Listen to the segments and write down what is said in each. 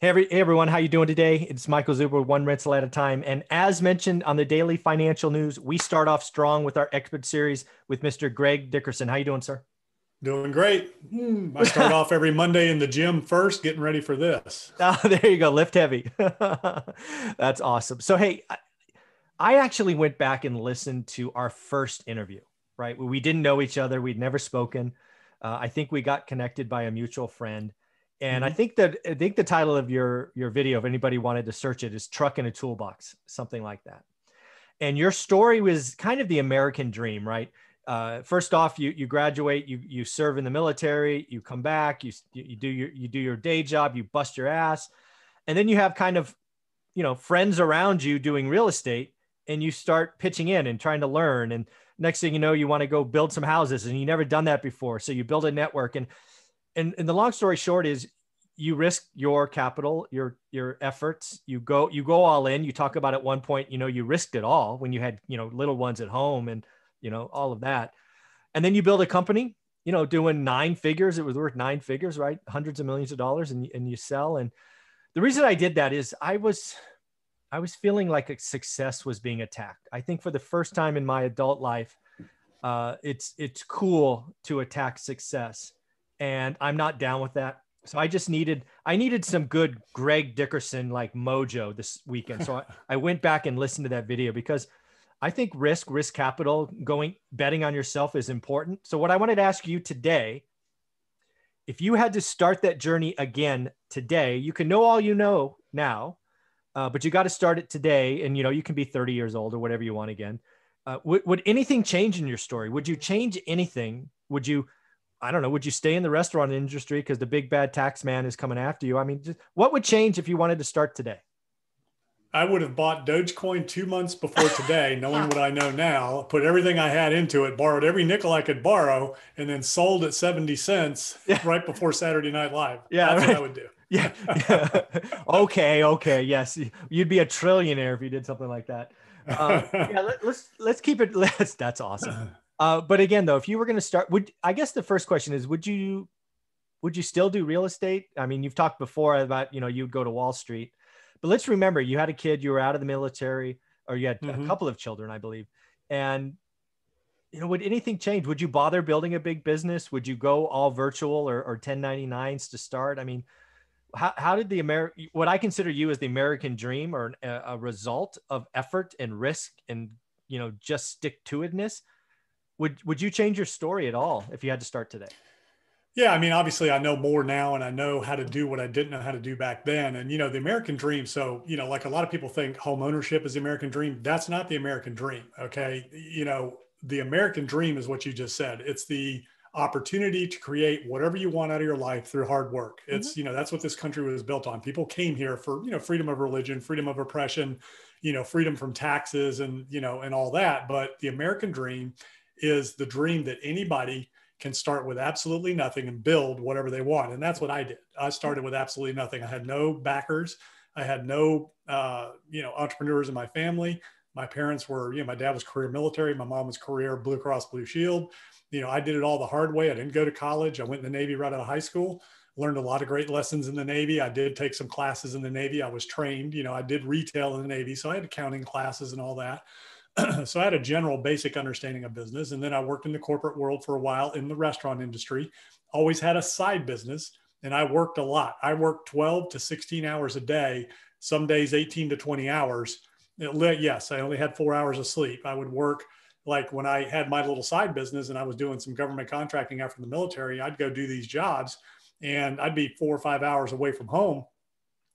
Hey, every, hey, everyone, how you doing today? It's Michael Zuber, one rental at a time. And as mentioned on the daily financial news, we start off strong with our expert series with Mr. Greg Dickerson. How you doing, sir? Doing great. Hmm, I start off every Monday in the gym first, getting ready for this. Oh, there you go. Lift heavy. That's awesome. So, hey, I actually went back and listened to our first interview, right? We didn't know each other. We'd never spoken. Uh, I think we got connected by a mutual friend. And mm-hmm. I think that I think the title of your your video, if anybody wanted to search it, is "Truck in a Toolbox," something like that. And your story was kind of the American dream, right? Uh, first off, you you graduate, you you serve in the military, you come back, you you do your you do your day job, you bust your ass, and then you have kind of, you know, friends around you doing real estate, and you start pitching in and trying to learn. And next thing you know, you want to go build some houses, and you never done that before, so you build a network and and, and the long story short is you risk your capital your your efforts. You go you go all in. You talk about at one point you know you risked it all when you had you know little ones at home and you know all of that. And then you build a company you know doing nine figures. It was worth nine figures right? Hundreds of millions of dollars and, and you sell. And the reason i did that is i was i was feeling like success was being attacked. I think for the first time in my adult life uh, it's it's cool to attack success and I'm not down with that. So I just needed I needed some good Greg Dickerson like mojo this weekend. So I, I went back and listened to that video because I think risk, risk capital, going betting on yourself is important. So what I wanted to ask you today, if you had to start that journey again today, you can know all you know now, uh, but you got to start it today. And you know you can be 30 years old or whatever you want again. Uh, would, would anything change in your story? Would you change anything? Would you I don't know, would you stay in the restaurant industry because the big bad tax man is coming after you? I mean, just, what would change if you wanted to start today? I would have bought Dogecoin two months before today, knowing what I know now, put everything I had into it, borrowed every nickel I could borrow, and then sold at 70 cents yeah. right before Saturday Night Live. Yeah. That's right. what I would do. Yeah. yeah. okay. Okay. Yes. You'd be a trillionaire if you did something like that. Uh, yeah. Let, let's, let's keep it. Let's, that's awesome. Uh, but again, though, if you were going to start, would I guess the first question is, would you would you still do real estate? I mean, you've talked before about you know you'd go to Wall Street, but let's remember you had a kid, you were out of the military, or you had mm-hmm. a couple of children, I believe, and you know, would anything change? Would you bother building a big business? Would you go all virtual or, or 1099s to start? I mean, how, how did the American, what I consider you as the American dream or a, a result of effort and risk and, you know, just stick to itness would would you change your story at all if you had to start today? Yeah, I mean, obviously, I know more now, and I know how to do what I didn't know how to do back then. And you know, the American dream. So you know, like a lot of people think home ownership is the American dream. That's not the American dream. Okay, you know, the American dream is what you just said. It's the opportunity to create whatever you want out of your life through hard work. It's, mm-hmm. you know, that's what this country was built on. People came here for, you know, freedom of religion, freedom of oppression, you know, freedom from taxes and, you know, and all that. But the American dream is the dream that anybody can start with absolutely nothing and build whatever they want. And that's what I did. I started with absolutely nothing. I had no backers. I had no, uh, you know, entrepreneurs in my family. My parents were, you know, my dad was career military. My mom was career Blue Cross Blue Shield. You know, I did it all the hard way. I didn't go to college. I went in the Navy right out of high school. Learned a lot of great lessons in the Navy. I did take some classes in the Navy. I was trained. You know, I did retail in the Navy, so I had accounting classes and all that. so I had a general basic understanding of business. And then I worked in the corporate world for a while in the restaurant industry, always had a side business, and I worked a lot. I worked 12 to 16 hours a day, some days 18 to 20 hours. It, yes, I only had four hours of sleep. I would work like when I had my little side business and I was doing some government contracting after the military, I'd go do these jobs and I'd be four or five hours away from home.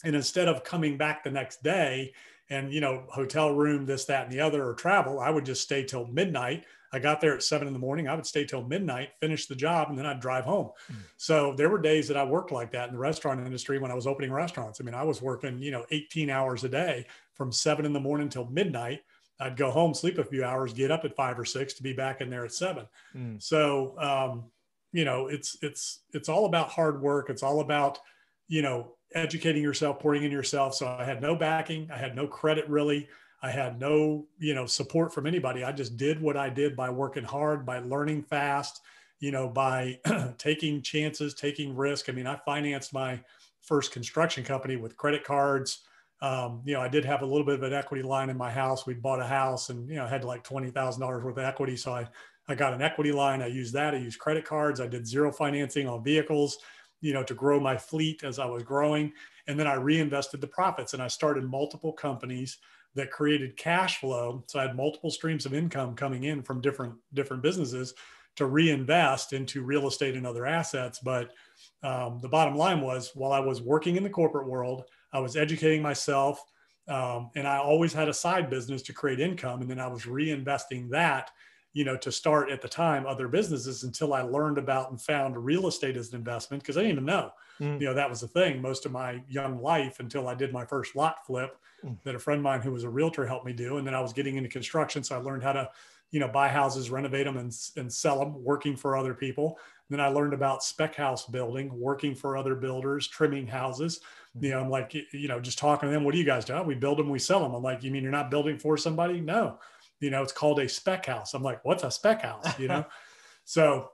And instead of coming back the next day and you know hotel room this that and the other or travel i would just stay till midnight. I got there at seven in the morning i would stay till midnight finish the job and then i'd drive home. Mm. so there were days that i worked like that in the restaurant industry when i was opening restaurants. I mean i was working you know 18 hours a day from seven in the morning till midnight. I'd go home sleep a few hours get up at five or six to be back in there at seven. Mm. so um, you know it's it's it's all about hard work. It's all about you know educating yourself, pouring in yourself. So I had no backing. I had no credit really. I had no, you know, support from anybody. I just did what I did by working hard, by learning fast, you know, by taking chances, taking risk. I mean, I financed my first construction company with credit cards. Um, you know, I did have a little bit of an equity line in my house. We bought a house and, you know, had like $20,000 worth of equity. So I, I got an equity line. I used that. I used credit cards. I did zero financing on vehicles, you know, to grow my fleet as I was growing. And then I reinvested the profits and I started multiple companies that created cash flow. So I had multiple streams of income coming in from different, different businesses to reinvest into real estate and other assets. But um, the bottom line was while I was working in the corporate world, I was educating myself. Um, and I always had a side business to create income. And then I was reinvesting that, you know, to start at the time other businesses until I learned about and found real estate as an investment because I didn't even know, mm. you know, that was a thing most of my young life until I did my first lot flip mm. that a friend of mine who was a realtor helped me do. And then I was getting into construction. So I learned how to, you know, buy houses, renovate them and, and sell them, working for other people. Then I learned about spec house building, working for other builders, trimming houses. You know, I'm like, you know, just talking to them. What do you guys do? We build them, we sell them. I'm like, you mean you're not building for somebody? No, you know, it's called a spec house. I'm like, what's a spec house? You know, so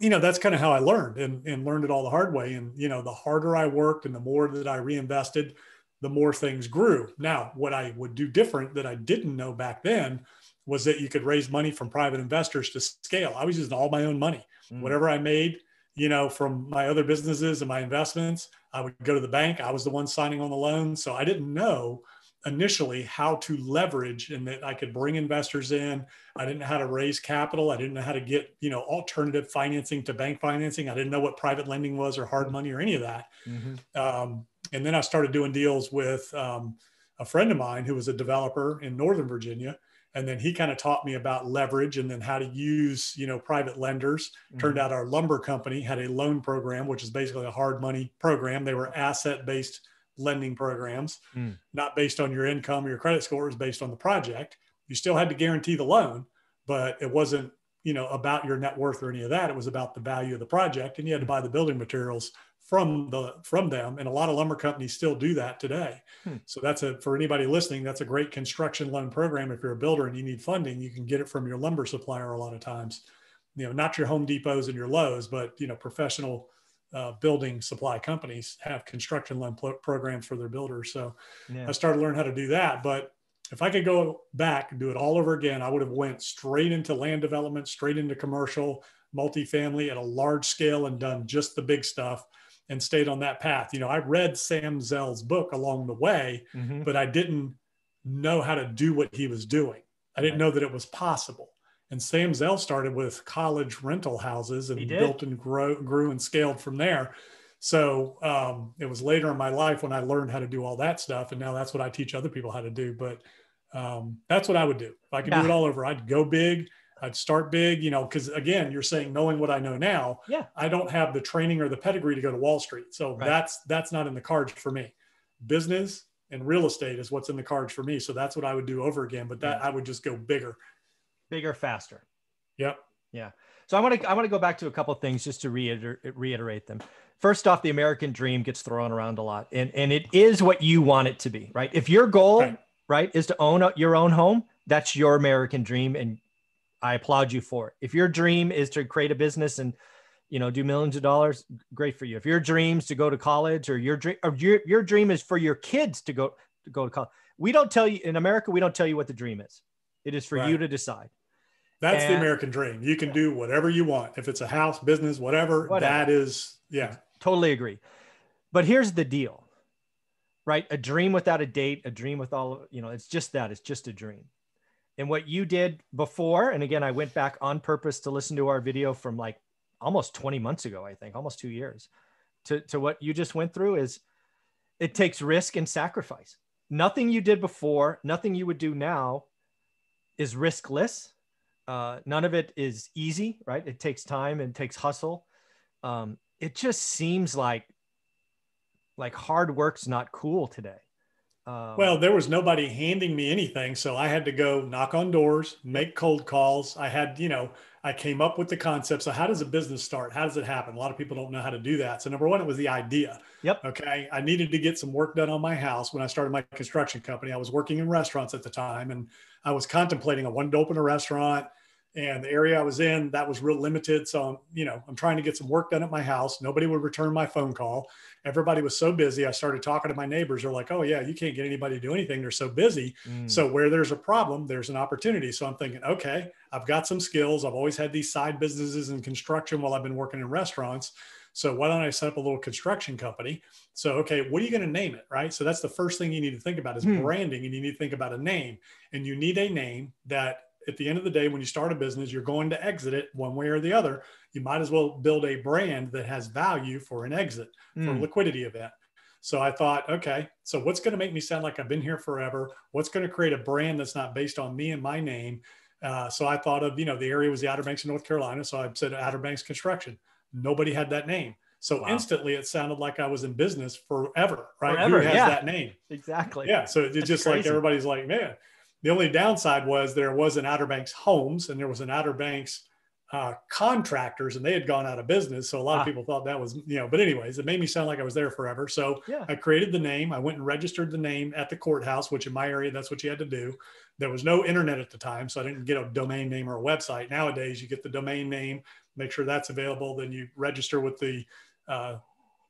you know that's kind of how I learned and, and learned it all the hard way. And you know, the harder I worked and the more that I reinvested, the more things grew. Now, what I would do different that I didn't know back then was that you could raise money from private investors to scale. I was using all my own money. Mm. Whatever I made, you know, from my other businesses and my investments, I would go to the bank. I was the one signing on the loan. So I didn't know initially how to leverage and that I could bring investors in. I didn't know how to raise capital. I didn't know how to get, you know, alternative financing to bank financing. I didn't know what private lending was or hard money or any of that. Mm-hmm. Um, and then I started doing deals with um, a friend of mine who was a developer in Northern Virginia and then he kind of taught me about leverage and then how to use you know private lenders mm-hmm. turned out our lumber company had a loan program which is basically a hard money program they were asset based lending programs mm. not based on your income or your credit score is based on the project. You still had to guarantee the loan but it wasn't you know about your net worth or any of that. It was about the value of the project and you had to buy the building materials from the from them and a lot of lumber companies still do that today. Hmm. so that's a for anybody listening that's a great construction loan program. If you're a builder and you need funding you can get it from your lumber supplier a lot of times. You know not your home depots and your lowes but you know professional uh, building supply companies have construction loan pro- programs for their builders so yeah. i started learning how to do that but if i could go back and do it all over again i would have went straight into land development straight into commercial multifamily at a large scale and done just the big stuff and stayed on that path. You know, I read Sam Zell's book along the way, mm-hmm. but I didn't know how to do what he was doing. I didn't know that it was possible. And Sam Zell started with college rental houses and built and grow, grew and scaled from there. So um, it was later in my life when I learned how to do all that stuff. And now that's what I teach other people how to do. But um, that's what I would do. If I could yeah. do it all over, I'd go big I'd start big, you know, because again, you're saying knowing what I know now, yeah, I don't have the training or the pedigree to go to Wall Street. So right. that's that's not in the cards for me. Business and real estate is what's in the cards for me. So that's what I would do over again. But that yeah. I would just go bigger, bigger, faster. Yep. Yeah. So I want to I want to go back to a couple things just to reiterate, reiterate them. First off, the American dream gets thrown around a lot, and and it is what you want it to be, right? If your goal, right, right is to own your own home, that's your American dream, and I applaud you for it. If your dream is to create a business and you know do millions of dollars, great for you. If your dreams to go to college or your dream or your, your dream is for your kids to go to go to college, we don't tell you in America. We don't tell you what the dream is. It is for right. you to decide. That's and, the American dream. You can do whatever you want. If it's a house, business, whatever, whatever. that is, yeah. Totally agree. But here's the deal, right? A dream without a date, a dream with all, you know, it's just that. It's just a dream and what you did before and again i went back on purpose to listen to our video from like almost 20 months ago i think almost two years to, to what you just went through is it takes risk and sacrifice nothing you did before nothing you would do now is riskless uh, none of it is easy right it takes time and takes hustle um, it just seems like like hard work's not cool today um, well, there was nobody handing me anything. So I had to go knock on doors, make cold calls. I had, you know, I came up with the concept. So, how does a business start? How does it happen? A lot of people don't know how to do that. So, number one, it was the idea. Yep. Okay. I needed to get some work done on my house when I started my construction company. I was working in restaurants at the time and I was contemplating I wanted to open a restaurant and the area I was in that was real limited. So I'm, you know, I'm trying to get some work done at my house. Nobody would return my phone call. Everybody was so busy. I started talking to my neighbors. They're like, "Oh yeah, you can't get anybody to do anything. They're so busy." Mm. So where there's a problem, there's an opportunity. So I'm thinking, okay, I've got some skills. I've always had these side businesses in construction while I've been working in restaurants. So why don't I set up a little construction company? So okay, what are you going to name it, right? So that's the first thing you need to think about is hmm. branding, and you need to think about a name, and you need a name that at the end of the day, when you start a business, you're going to exit it one way or the other. You might as well build a brand that has value for an exit, mm. for a hmm. liquidity event. So I thought, okay, so what's going to make me sound like I've been here forever? What's going to create a brand that's not based on me and my name? Uh, so I thought of, you know, the area was the Outer Banks of North Carolina. So I said Outer Banks Construction. Nobody had that name. So wow. instantly it sounded like I was in business forever, right? Forever, Who has yeah. that name? Exactly. Yeah. So it's just crazy. like everybody's like, man, the only downside was there was an Outer Banks Homes and there was an Outer Banks uh, Contractors, and they had gone out of business. So a lot ah. of people thought that was, you know, but anyways, it made me sound like I was there forever. So yeah. I created the name. I went and registered the name at the courthouse, which in my area, that's what you had to do. There was no internet at the time, so I didn't get a domain name or a website. Nowadays, you get the domain name, make sure that's available, then you register with the uh,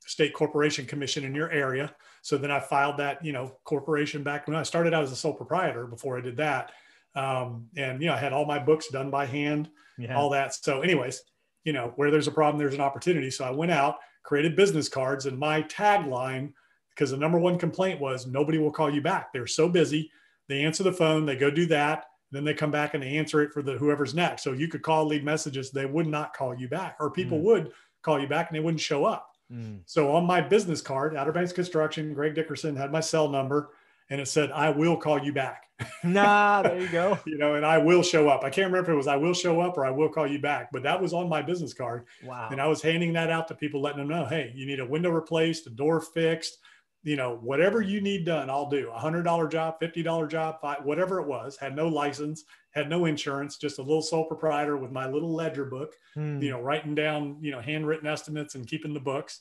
state corporation commission in your area. So then I filed that, you know, corporation back when I started out as a sole proprietor before I did that. Um, and, you know, I had all my books done by hand, yeah. all that. So anyways, you know, where there's a problem, there's an opportunity. So I went out, created business cards and my tagline, because the number one complaint was nobody will call you back. They're so busy. They answer the phone, they go do that. Then they come back and they answer it for the whoever's next. So you could call, lead messages. They would not call you back, or people mm. would call you back and they wouldn't show up. Mm. So on my business card, Outer Banks Construction, Greg Dickerson had my cell number and it said, I will call you back. nah, there you go. you know, and I will show up. I can't remember if it was I will show up or I will call you back, but that was on my business card. Wow. And I was handing that out to people, letting them know, hey, you need a window replaced, a door fixed, you know, whatever you need done, I'll do. A hundred dollar job, fifty dollar job, five, whatever it was. Had no license, had no insurance, just a little sole proprietor with my little ledger book. Hmm. You know, writing down you know handwritten estimates and keeping the books.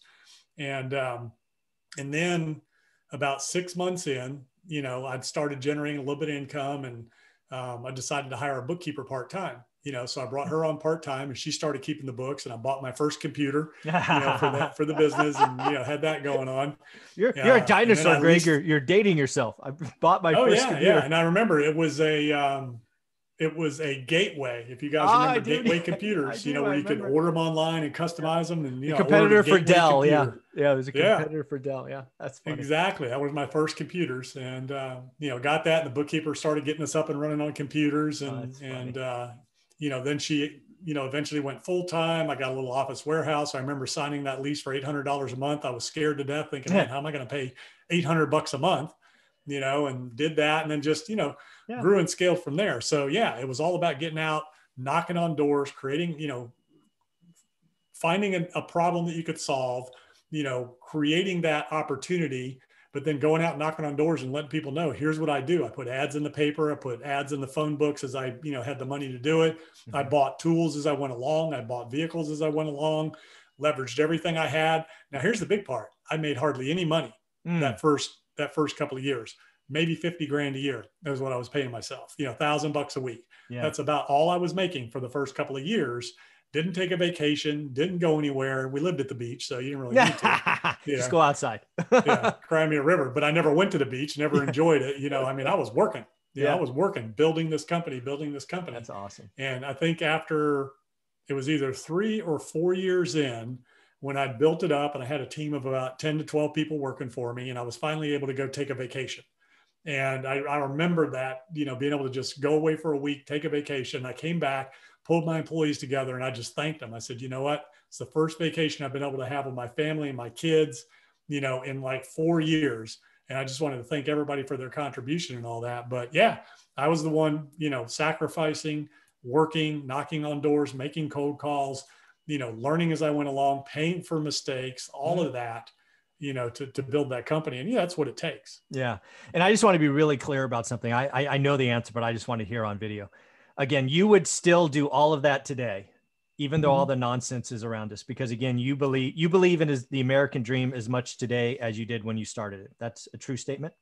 And um, and then about six months in, you know, I'd started generating a little bit of income, and um, I decided to hire a bookkeeper part time. You know, so I brought her on part time, and she started keeping the books. And I bought my first computer, you know, for that for the business, and you know, had that going on. You're uh, you're a dinosaur, Greg. Least, you're you're dating yourself. I bought my oh, first yeah, computer. yeah, and I remember it was a um, it was a gateway. If you guys oh, remember Gateway computers, you know, where you could order them online and customize them, and you know, competitor for Dell, computer. yeah, yeah, it was a competitor yeah. for Dell, yeah, that's funny. exactly. That was my first computers, and uh, you know, got that, and the bookkeeper started getting us up and running on computers, oh, and oh, and uh, you know, then she, you know, eventually went full time. I got a little office warehouse. I remember signing that lease for eight hundred dollars a month. I was scared to death, thinking, how am I going to pay eight hundred bucks a month? You know, and did that, and then just you know yeah. grew and scaled from there. So yeah, it was all about getting out, knocking on doors, creating, you know, finding a, a problem that you could solve, you know, creating that opportunity, but then going out knocking on doors and letting people know, here's what I do. I put ads in the paper, I put ads in the phone books as I, you know, had the money to do it. Mm-hmm. I bought tools as I went along. I bought vehicles as I went along, leveraged everything I had. Now here's the big part. I made hardly any money mm. that first that first couple of years maybe 50 grand a year. That was what I was paying myself, you know, thousand bucks a week. Yeah. That's about all I was making for the first couple of years. Didn't take a vacation, didn't go anywhere. We lived at the beach, so you didn't really need to. Yeah. Just go outside. yeah, cry me a river. But I never went to the beach, never enjoyed it. You know, I mean, I was working. You yeah, I was working, building this company, building this company. That's awesome. And I think after it was either three or four years in, when I'd built it up and I had a team of about 10 to 12 people working for me, and I was finally able to go take a vacation. And I, I remember that, you know, being able to just go away for a week, take a vacation. I came back, pulled my employees together, and I just thanked them. I said, you know what? It's the first vacation I've been able to have with my family and my kids, you know, in like four years. And I just wanted to thank everybody for their contribution and all that. But yeah, I was the one, you know, sacrificing, working, knocking on doors, making cold calls, you know, learning as I went along, paying for mistakes, all mm-hmm. of that you know to, to build that company and yeah that's what it takes yeah and i just want to be really clear about something I, I i know the answer but i just want to hear on video again you would still do all of that today even though mm-hmm. all the nonsense is around us because again you believe you believe in is the american dream as much today as you did when you started it that's a true statement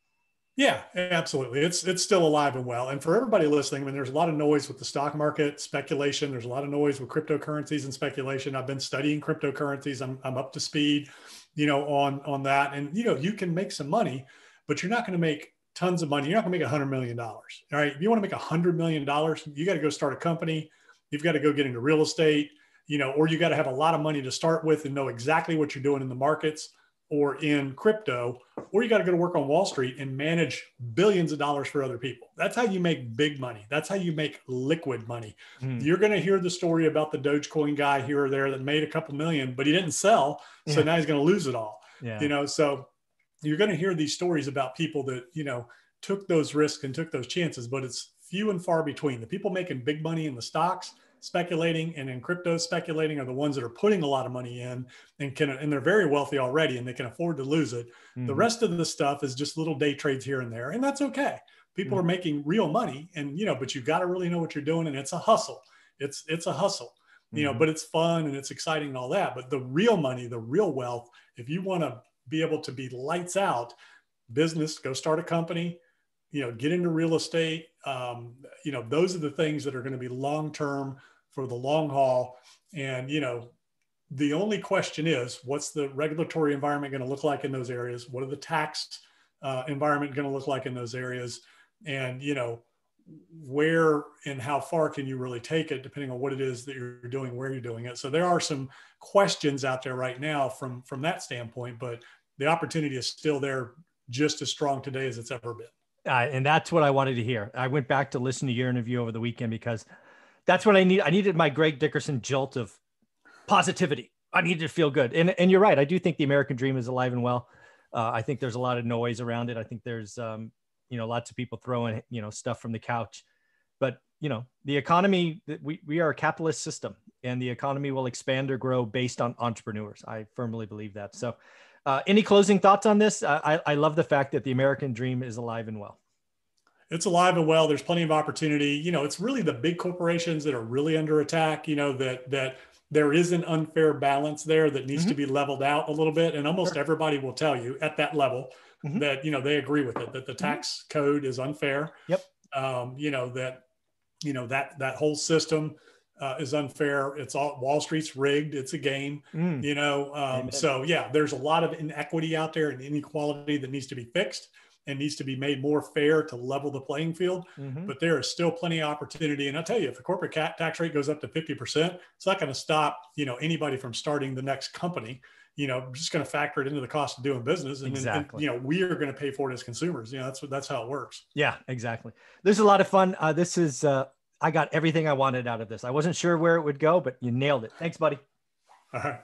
Yeah, absolutely. It's it's still alive and well. And for everybody listening, I mean, there's a lot of noise with the stock market speculation. There's a lot of noise with cryptocurrencies and speculation. I've been studying cryptocurrencies. I'm I'm up to speed, you know, on on that. And you know, you can make some money, but you're not going to make tons of money. You're not going to make a hundred million dollars. All right. If you want to make a hundred million dollars, you got to go start a company. You've got to go get into real estate, you know, or you got to have a lot of money to start with and know exactly what you're doing in the markets or in crypto, or you got to go to work on Wall Street and manage billions of dollars for other people. That's how you make big money. That's how you make liquid money. Mm. You're going to hear the story about the Dogecoin guy here or there that made a couple million, but he didn't sell. So yeah. now he's going to lose it all. Yeah. You know, so you're going to hear these stories about people that, you know, took those risks and took those chances, but it's few and far between. The people making big money in the stocks speculating and in crypto speculating are the ones that are putting a lot of money in and can and they're very wealthy already and they can afford to lose it. Mm-hmm. The rest of the stuff is just little day trades here and there and that's okay. People mm-hmm. are making real money and you know but you've got to really know what you're doing and it's a hustle. It's it's a hustle. You know, mm-hmm. but it's fun and it's exciting and all that, but the real money, the real wealth, if you want to be able to be lights out business, go start a company, you know, get into real estate. Um, you know, those are the things that are going to be long term for the long haul. And, you know, the only question is what's the regulatory environment going to look like in those areas? What are the tax uh, environment going to look like in those areas? And, you know, where and how far can you really take it depending on what it is that you're doing where you're doing it so there are some questions out there right now from from that standpoint but the opportunity is still there just as strong today as it's ever been uh, and that's what i wanted to hear i went back to listen to your interview over the weekend because that's what I need. I needed my Greg Dickerson jolt of positivity. I needed to feel good. And, and you're right. I do think the American dream is alive and well. Uh, I think there's a lot of noise around it. I think there's, um, you know, lots of people throwing, you know, stuff from the couch. But, you know, the economy, we, we are a capitalist system and the economy will expand or grow based on entrepreneurs. I firmly believe that. So, uh, any closing thoughts on this? I, I love the fact that the American dream is alive and well it's alive and well. There's plenty of opportunity. You know, it's really the big corporations that are really under attack. You know that that there is an unfair balance there that needs mm-hmm. to be leveled out a little bit. And almost sure. everybody will tell you at that level mm-hmm. that you know they agree with it that the tax mm-hmm. code is unfair. Yep. Um, you know that you know that that whole system uh, is unfair. It's all Wall Street's rigged. It's a game. Mm. You know. Um, so yeah, there's a lot of inequity out there and inequality that needs to be fixed and needs to be made more fair to level the playing field. Mm-hmm. But there is still plenty of opportunity. And I'll tell you, if the corporate tax rate goes up to 50%, it's not going to stop, you know, anybody from starting the next company. You know, just going to factor it into the cost of doing business, and, exactly. and you know, we are going to pay for it as consumers. You know, that's what that's how it works. Yeah, exactly. There's a lot of fun. Uh, this is uh, I got everything I wanted out of this. I wasn't sure where it would go, but you nailed it. Thanks, buddy. All right.